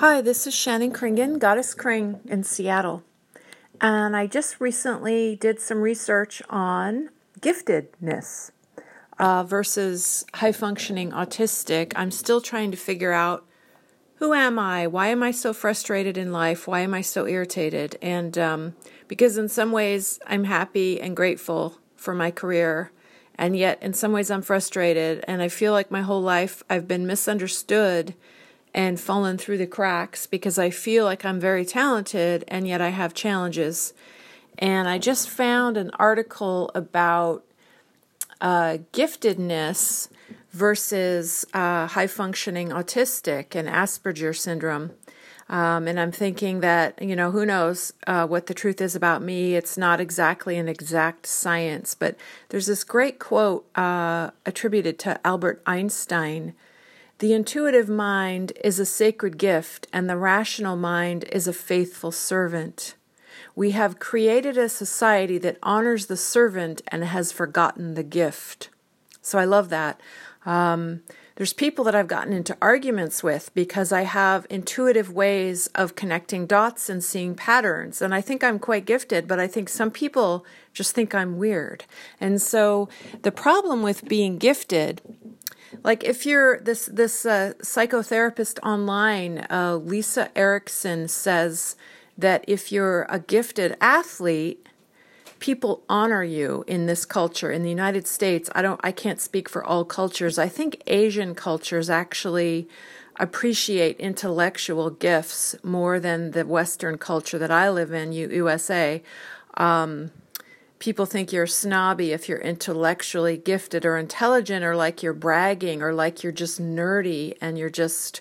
Hi, this is Shannon Kringen, Goddess Kring in Seattle. And I just recently did some research on giftedness uh, versus high functioning autistic. I'm still trying to figure out who am I? Why am I so frustrated in life? Why am I so irritated? And um, because in some ways I'm happy and grateful for my career, and yet in some ways I'm frustrated, and I feel like my whole life I've been misunderstood and fallen through the cracks because I feel like I'm very talented and yet I have challenges. And I just found an article about uh, giftedness versus uh, high functioning autistic and Asperger syndrome. Um, and I'm thinking that, you know, who knows uh, what the truth is about me. It's not exactly an exact science, but there's this great quote uh, attributed to Albert Einstein the intuitive mind is a sacred gift, and the rational mind is a faithful servant. We have created a society that honors the servant and has forgotten the gift. So I love that. Um, there's people that I've gotten into arguments with because I have intuitive ways of connecting dots and seeing patterns. And I think I'm quite gifted, but I think some people just think I'm weird. And so the problem with being gifted like if you're this this uh, psychotherapist online, uh, Lisa Erickson says that if you're a gifted athlete, people honor you in this culture in the United States. I don't I can't speak for all cultures. I think Asian cultures actually appreciate intellectual gifts more than the Western culture that I live in, USA. Um, people think you're snobby if you're intellectually gifted or intelligent or like you're bragging or like you're just nerdy and you're just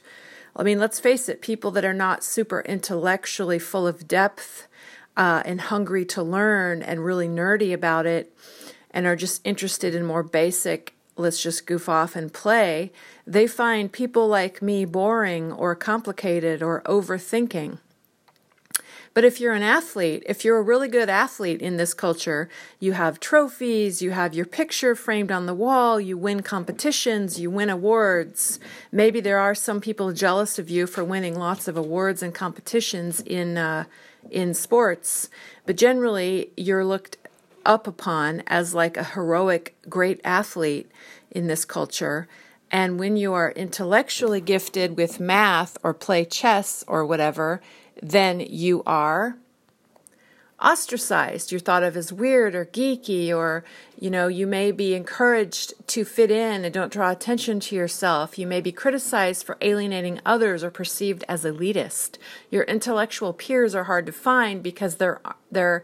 I mean, let's face it, people that are not super intellectually full of depth uh, and hungry to learn and really nerdy about it and are just interested in more basic, let's just goof off and play, they find people like me boring or complicated or overthinking. But if you're an athlete, if you're a really good athlete in this culture, you have trophies, you have your picture framed on the wall, you win competitions, you win awards. Maybe there are some people jealous of you for winning lots of awards and competitions in uh, in sports, but generally you're looked up upon as like a heroic great athlete in this culture. And when you are intellectually gifted with math or play chess or whatever, then you are ostracized. You're thought of as weird or geeky, or, you know, you may be encouraged to fit in and don't draw attention to yourself. You may be criticized for alienating others or perceived as elitist. Your intellectual peers are hard to find because there, there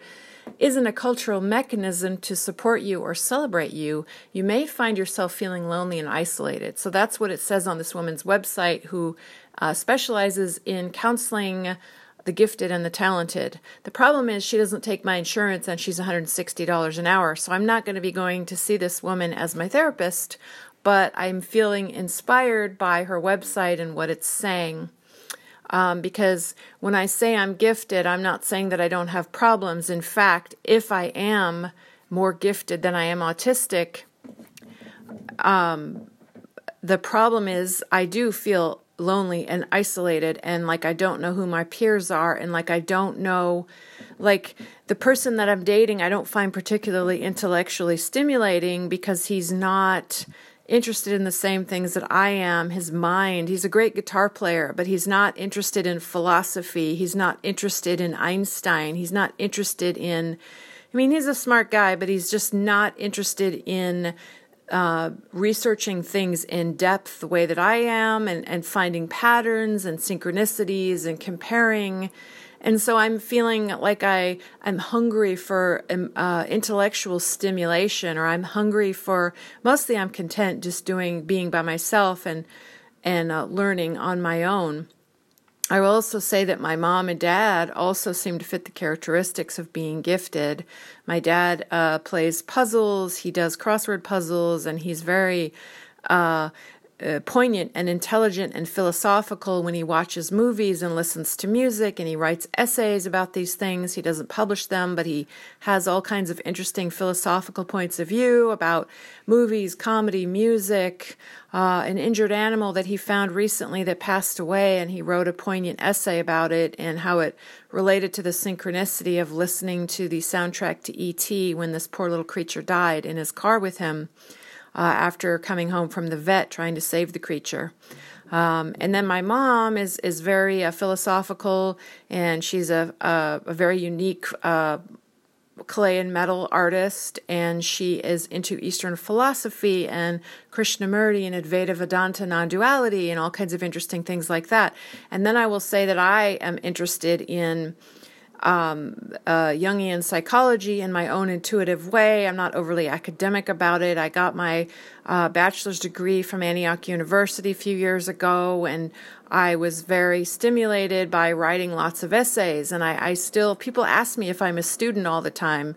isn't a cultural mechanism to support you or celebrate you. You may find yourself feeling lonely and isolated. So that's what it says on this woman's website who uh, specializes in counseling the gifted and the talented. The problem is she doesn't take my insurance and she's $160 an hour. So I'm not going to be going to see this woman as my therapist, but I'm feeling inspired by her website and what it's saying. Um, because when I say I'm gifted, I'm not saying that I don't have problems. In fact, if I am more gifted than I am autistic, um, the problem is I do feel lonely and isolated and like I don't know who my peers are and like I don't know like the person that I'm dating I don't find particularly intellectually stimulating because he's not interested in the same things that I am. His mind he's a great guitar player but he's not interested in philosophy. He's not interested in Einstein. He's not interested in I mean he's a smart guy but he's just not interested in uh, researching things in depth the way that I am and, and finding patterns and synchronicities and comparing. And so I'm feeling like I, I'm hungry for um, uh, intellectual stimulation, or I'm hungry for mostly I'm content just doing being by myself and and uh, learning on my own. I will also say that my mom and dad also seem to fit the characteristics of being gifted. My dad uh, plays puzzles, he does crossword puzzles, and he's very uh, uh, poignant and intelligent and philosophical when he watches movies and listens to music and he writes essays about these things. He doesn't publish them, but he has all kinds of interesting philosophical points of view about movies, comedy, music. Uh, an injured animal that he found recently that passed away, and he wrote a poignant essay about it and how it related to the synchronicity of listening to the soundtrack to E.T. when this poor little creature died in his car with him uh, after coming home from the vet trying to save the creature. Um, and then my mom is is very uh, philosophical, and she's a a, a very unique uh, clay and metal artist, and she is into Eastern philosophy and Krishnamurti and Advaita Vedanta non duality and all kinds of interesting things like that. And then I will say that I am interested in um, uh, Jungian psychology in my own intuitive way. I'm not overly academic about it. I got my uh, bachelor's degree from Antioch University a few years ago, and I was very stimulated by writing lots of essays. And I, I still, people ask me if I'm a student all the time,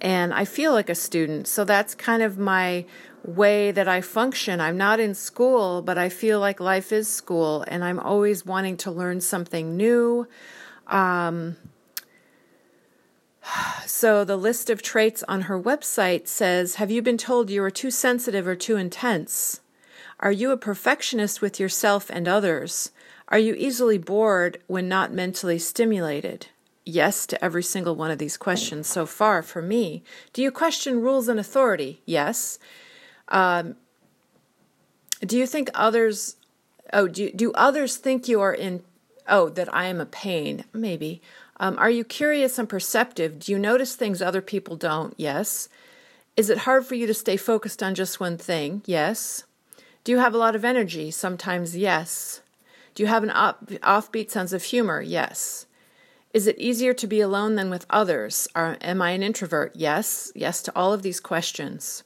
and I feel like a student. So that's kind of my way that I function. I'm not in school, but I feel like life is school, and I'm always wanting to learn something new. Um, so the list of traits on her website says Have you been told you are too sensitive or too intense? Are you a perfectionist with yourself and others? Are you easily bored when not mentally stimulated? Yes to every single one of these questions so far for me. Do you question rules and authority? Yes. Um, do you think others oh do do others think you are in oh that I am a pain? Maybe. Um, are you curious and perceptive? Do you notice things other people don't? Yes. Is it hard for you to stay focused on just one thing? Yes. Do you have a lot of energy? Sometimes, yes. Do you have an up, offbeat sense of humor? Yes. Is it easier to be alone than with others? Are, am I an introvert? Yes. Yes to all of these questions.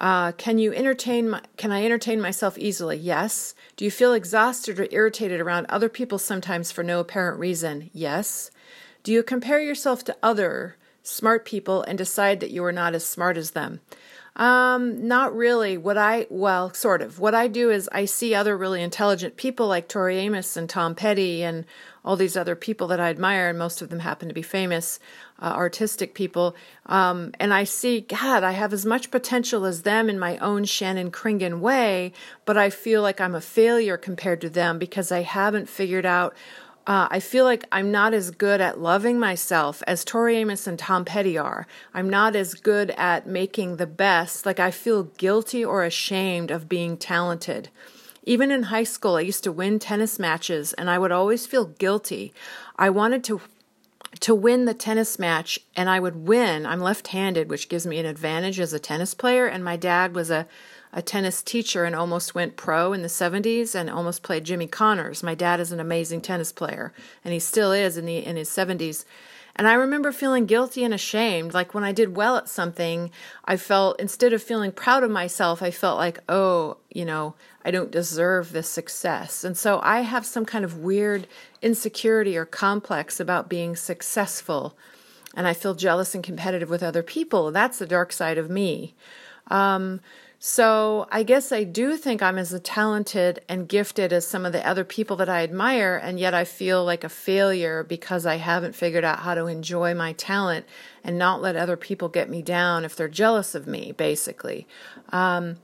Uh, can you entertain? My, can I entertain myself easily? Yes. Do you feel exhausted or irritated around other people sometimes for no apparent reason? Yes. Do you compare yourself to other smart people and decide that you are not as smart as them? Um, not really. What I, well, sort of. What I do is I see other really intelligent people like Tori Amos and Tom Petty and all these other people that I admire, and most of them happen to be famous, uh, artistic people. Um, and I see, God, I have as much potential as them in my own Shannon Kringen way, but I feel like I'm a failure compared to them because I haven't figured out uh, I feel like I'm not as good at loving myself as Tori Amos and Tom Petty are. I'm not as good at making the best. Like, I feel guilty or ashamed of being talented. Even in high school, I used to win tennis matches and I would always feel guilty. I wanted to to win the tennis match and I would win. I'm left-handed, which gives me an advantage as a tennis player and my dad was a a tennis teacher and almost went pro in the 70s and almost played Jimmy Connors. My dad is an amazing tennis player and he still is in the in his 70s. And I remember feeling guilty and ashamed. Like when I did well at something, I felt instead of feeling proud of myself, I felt like, "Oh, you know, I don't deserve this success." And so I have some kind of weird insecurity or complex about being successful. And I feel jealous and competitive with other people. That's the dark side of me. Um, so I guess I do think I'm as talented and gifted as some of the other people that I admire, and yet I feel like a failure because I haven't figured out how to enjoy my talent and not let other people get me down if they're jealous of me, basically. Um,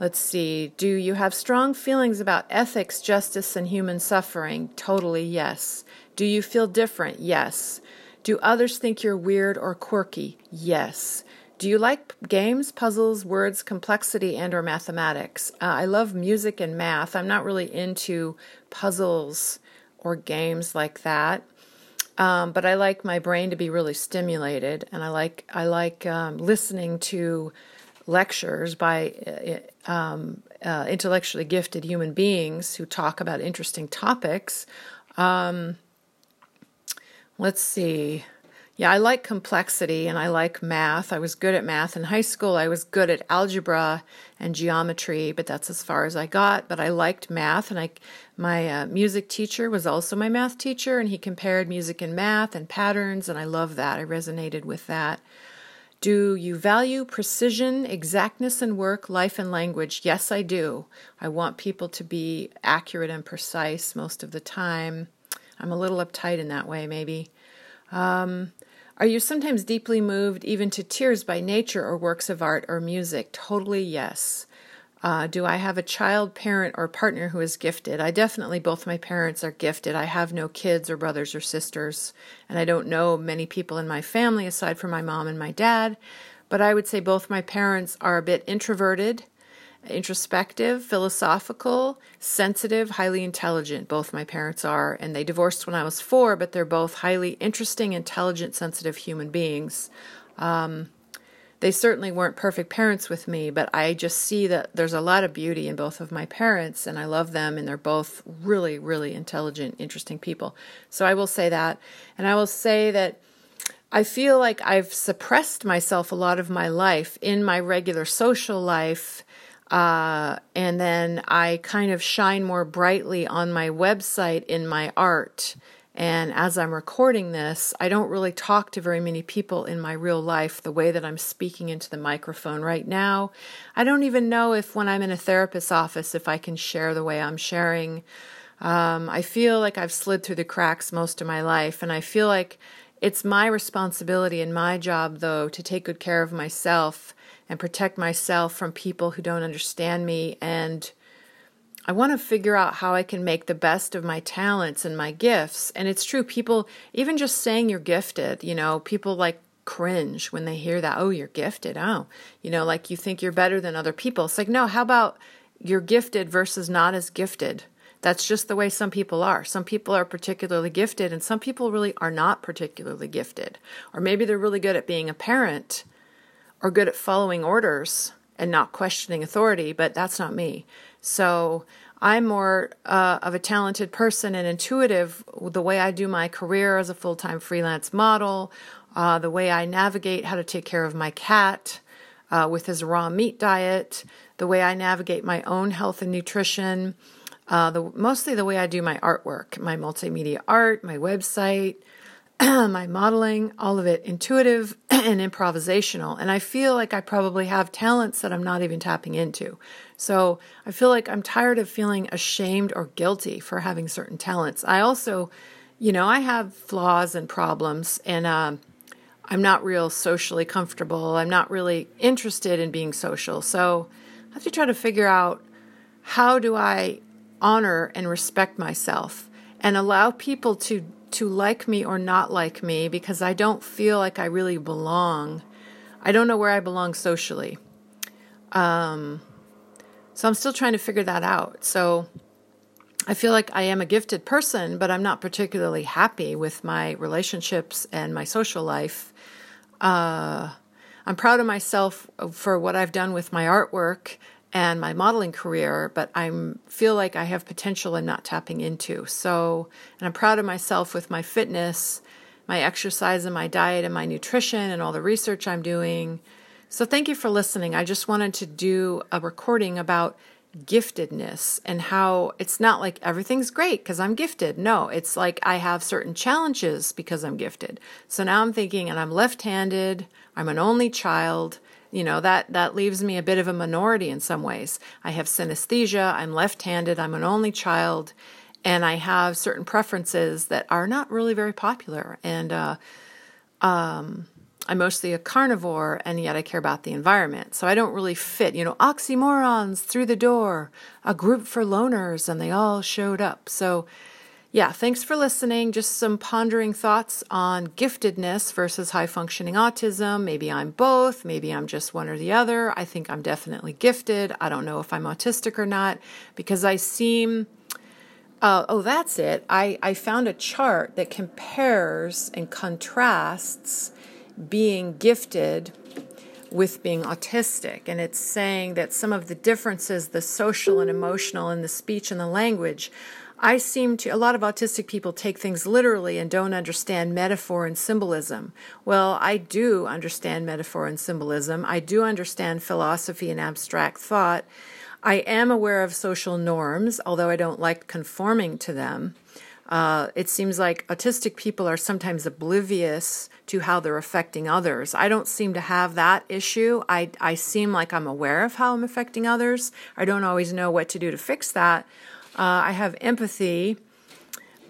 let's see. Do you have strong feelings about ethics, justice, and human suffering? Totally, yes. Do you feel different? Yes. Do others think you're weird or quirky? Yes. Do you like games, puzzles, words, complexity, and or mathematics? Uh, I love music and math. I'm not really into puzzles or games like that. Um, but I like my brain to be really stimulated, and I like I like um, listening to lectures by uh, um, uh, intellectually gifted human beings who talk about interesting topics. Um, let's see. Yeah, I like complexity and I like math. I was good at math in high school. I was good at algebra and geometry, but that's as far as I got. But I liked math, and I, my uh, music teacher was also my math teacher, and he compared music and math and patterns, and I love that. I resonated with that. Do you value precision, exactness in work, life, and language? Yes, I do. I want people to be accurate and precise most of the time. I'm a little uptight in that way, maybe. Um, are you sometimes deeply moved, even to tears, by nature or works of art or music? Totally yes. Uh, do I have a child, parent, or partner who is gifted? I definitely, both my parents are gifted. I have no kids or brothers or sisters, and I don't know many people in my family aside from my mom and my dad. But I would say both my parents are a bit introverted, introspective, philosophical, sensitive, highly intelligent. Both my parents are, and they divorced when I was four, but they're both highly interesting, intelligent, sensitive human beings. Um, they certainly weren't perfect parents with me, but I just see that there's a lot of beauty in both of my parents, and I love them, and they're both really, really intelligent, interesting people. So I will say that. And I will say that I feel like I've suppressed myself a lot of my life in my regular social life. Uh, and then I kind of shine more brightly on my website in my art and as I'm recording this, I don't really talk to very many people in my real life the way that I'm speaking into the microphone right now. I don't even know if when I'm in a therapist's office, if I can share the way I'm sharing. Um, I feel like I've slid through the cracks most of my life, and I feel like it's my responsibility and my job, though, to take good care of myself and protect myself from people who don't understand me and I want to figure out how I can make the best of my talents and my gifts. And it's true, people, even just saying you're gifted, you know, people like cringe when they hear that. Oh, you're gifted. Oh, you know, like you think you're better than other people. It's like, no, how about you're gifted versus not as gifted? That's just the way some people are. Some people are particularly gifted, and some people really are not particularly gifted. Or maybe they're really good at being a parent or good at following orders and not questioning authority, but that's not me. So I'm more uh, of a talented person and intuitive the way I do my career as a full time freelance model, uh, the way I navigate how to take care of my cat uh, with his raw meat diet, the way I navigate my own health and nutrition. Uh, the, mostly the way I do my artwork, my multimedia art, my website, my modeling, all of it intuitive and improvisational. And I feel like I probably have talents that I'm not even tapping into. So I feel like I'm tired of feeling ashamed or guilty for having certain talents. I also, you know, I have flaws and problems, and uh, I'm not real socially comfortable. I'm not really interested in being social. So I have to try to figure out how do I honor and respect myself and allow people to to like me or not like me because I don't feel like I really belong. I don't know where I belong socially. Um, so I'm still trying to figure that out. So I feel like I am a gifted person, but I'm not particularly happy with my relationships and my social life. Uh, I'm proud of myself for what I've done with my artwork and my modeling career, but I feel like I have potential I'm not tapping into. So, and I'm proud of myself with my fitness, my exercise and my diet and my nutrition and all the research I'm doing. So, thank you for listening. I just wanted to do a recording about giftedness and how it's not like everything's great because I'm gifted. No, it's like I have certain challenges because I'm gifted. So now I'm thinking, and I'm left handed, I'm an only child you know that that leaves me a bit of a minority in some ways. I have synesthesia i'm left-handed i'm an only child and i have certain preferences that are not really very popular. And uh, um, i'm mostly a carnivore and yet i care about the environment. So i don't really fit you know oxymorons through the door a group for loners and they all showed up. So yeah, thanks for listening. Just some pondering thoughts on giftedness versus high functioning autism. Maybe I'm both. Maybe I'm just one or the other. I think I'm definitely gifted. I don't know if I'm autistic or not because I seem. Uh, oh, that's it. I, I found a chart that compares and contrasts being gifted with being autistic. And it's saying that some of the differences, the social and emotional, and the speech and the language, I seem to, a lot of autistic people take things literally and don't understand metaphor and symbolism. Well, I do understand metaphor and symbolism. I do understand philosophy and abstract thought. I am aware of social norms, although I don't like conforming to them. Uh, it seems like autistic people are sometimes oblivious to how they're affecting others. I don't seem to have that issue. I, I seem like I'm aware of how I'm affecting others. I don't always know what to do to fix that. Uh, I have empathy.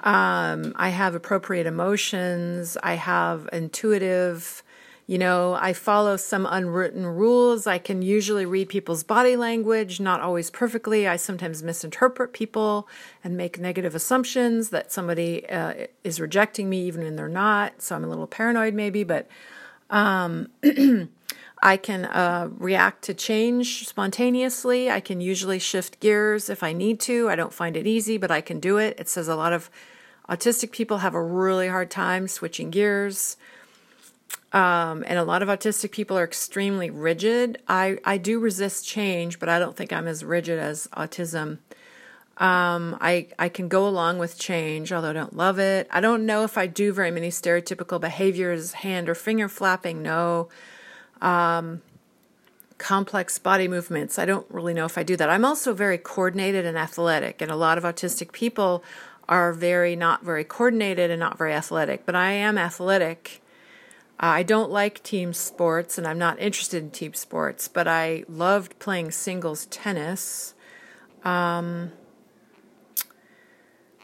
Um, I have appropriate emotions. I have intuitive you know, I follow some unwritten rules. I can usually read people's body language, not always perfectly. I sometimes misinterpret people and make negative assumptions that somebody uh, is rejecting me even when they're not. So I'm a little paranoid, maybe, but um, I can uh, react to change spontaneously. I can usually shift gears if I need to. I don't find it easy, but I can do it. It says a lot of autistic people have a really hard time switching gears. Um, and a lot of autistic people are extremely rigid. I, I do resist change, but I don't think I'm as rigid as autism. Um, I I can go along with change, although I don't love it. I don't know if I do very many stereotypical behaviors, hand or finger flapping. No. Um, complex body movements. I don't really know if I do that. I'm also very coordinated and athletic, and a lot of autistic people are very not very coordinated and not very athletic. But I am athletic I don't like team sports and I'm not interested in team sports, but I loved playing singles tennis. Um,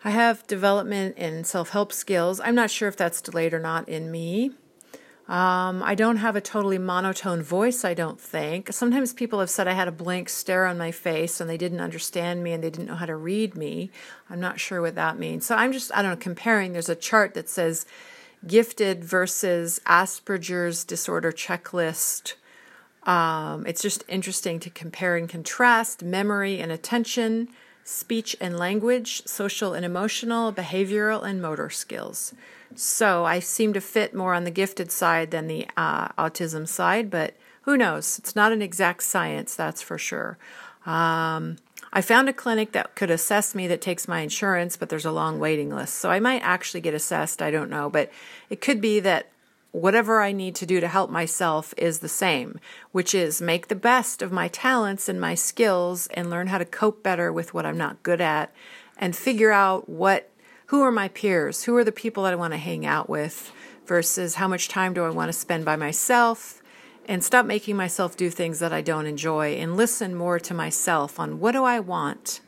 I have development in self help skills. I'm not sure if that's delayed or not in me. Um, I don't have a totally monotone voice, I don't think. Sometimes people have said I had a blank stare on my face and they didn't understand me and they didn't know how to read me. I'm not sure what that means. So I'm just, I don't know, comparing. There's a chart that says gifted versus Asperger's disorder checklist. Um, it's just interesting to compare and contrast memory and attention, speech and language, social and emotional, behavioral and motor skills. So I seem to fit more on the gifted side than the uh, autism side, but who knows? It's not an exact science, that's for sure. Um, I found a clinic that could assess me that takes my insurance, but there's a long waiting list. So I might actually get assessed. I don't know. But it could be that whatever I need to do to help myself is the same, which is make the best of my talents and my skills and learn how to cope better with what I'm not good at and figure out what who are my peers? Who are the people that I want to hang out with versus how much time do I want to spend by myself? and stop making myself do things that I don't enjoy and listen more to myself on what do I want?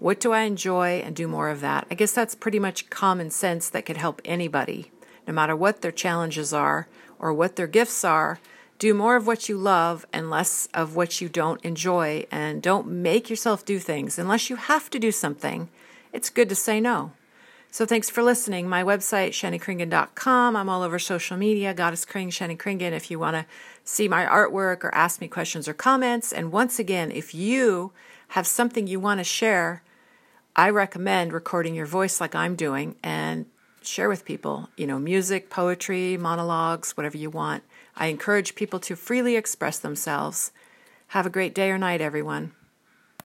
What do I enjoy and do more of that? I guess that's pretty much common sense that could help anybody, no matter what their challenges are or what their gifts are. Do more of what you love and less of what you don't enjoy, and don't make yourself do things unless you have to do something. It's good to say no. So thanks for listening. My website, shannonkringen.com. I'm all over social media, Goddess Kring, Shannon Kringen, if you want to see my artwork or ask me questions or comments. And once again, if you have something you want to share, I recommend recording your voice like I'm doing and share with people, you know, music, poetry, monologues, whatever you want. I encourage people to freely express themselves. Have a great day or night, everyone.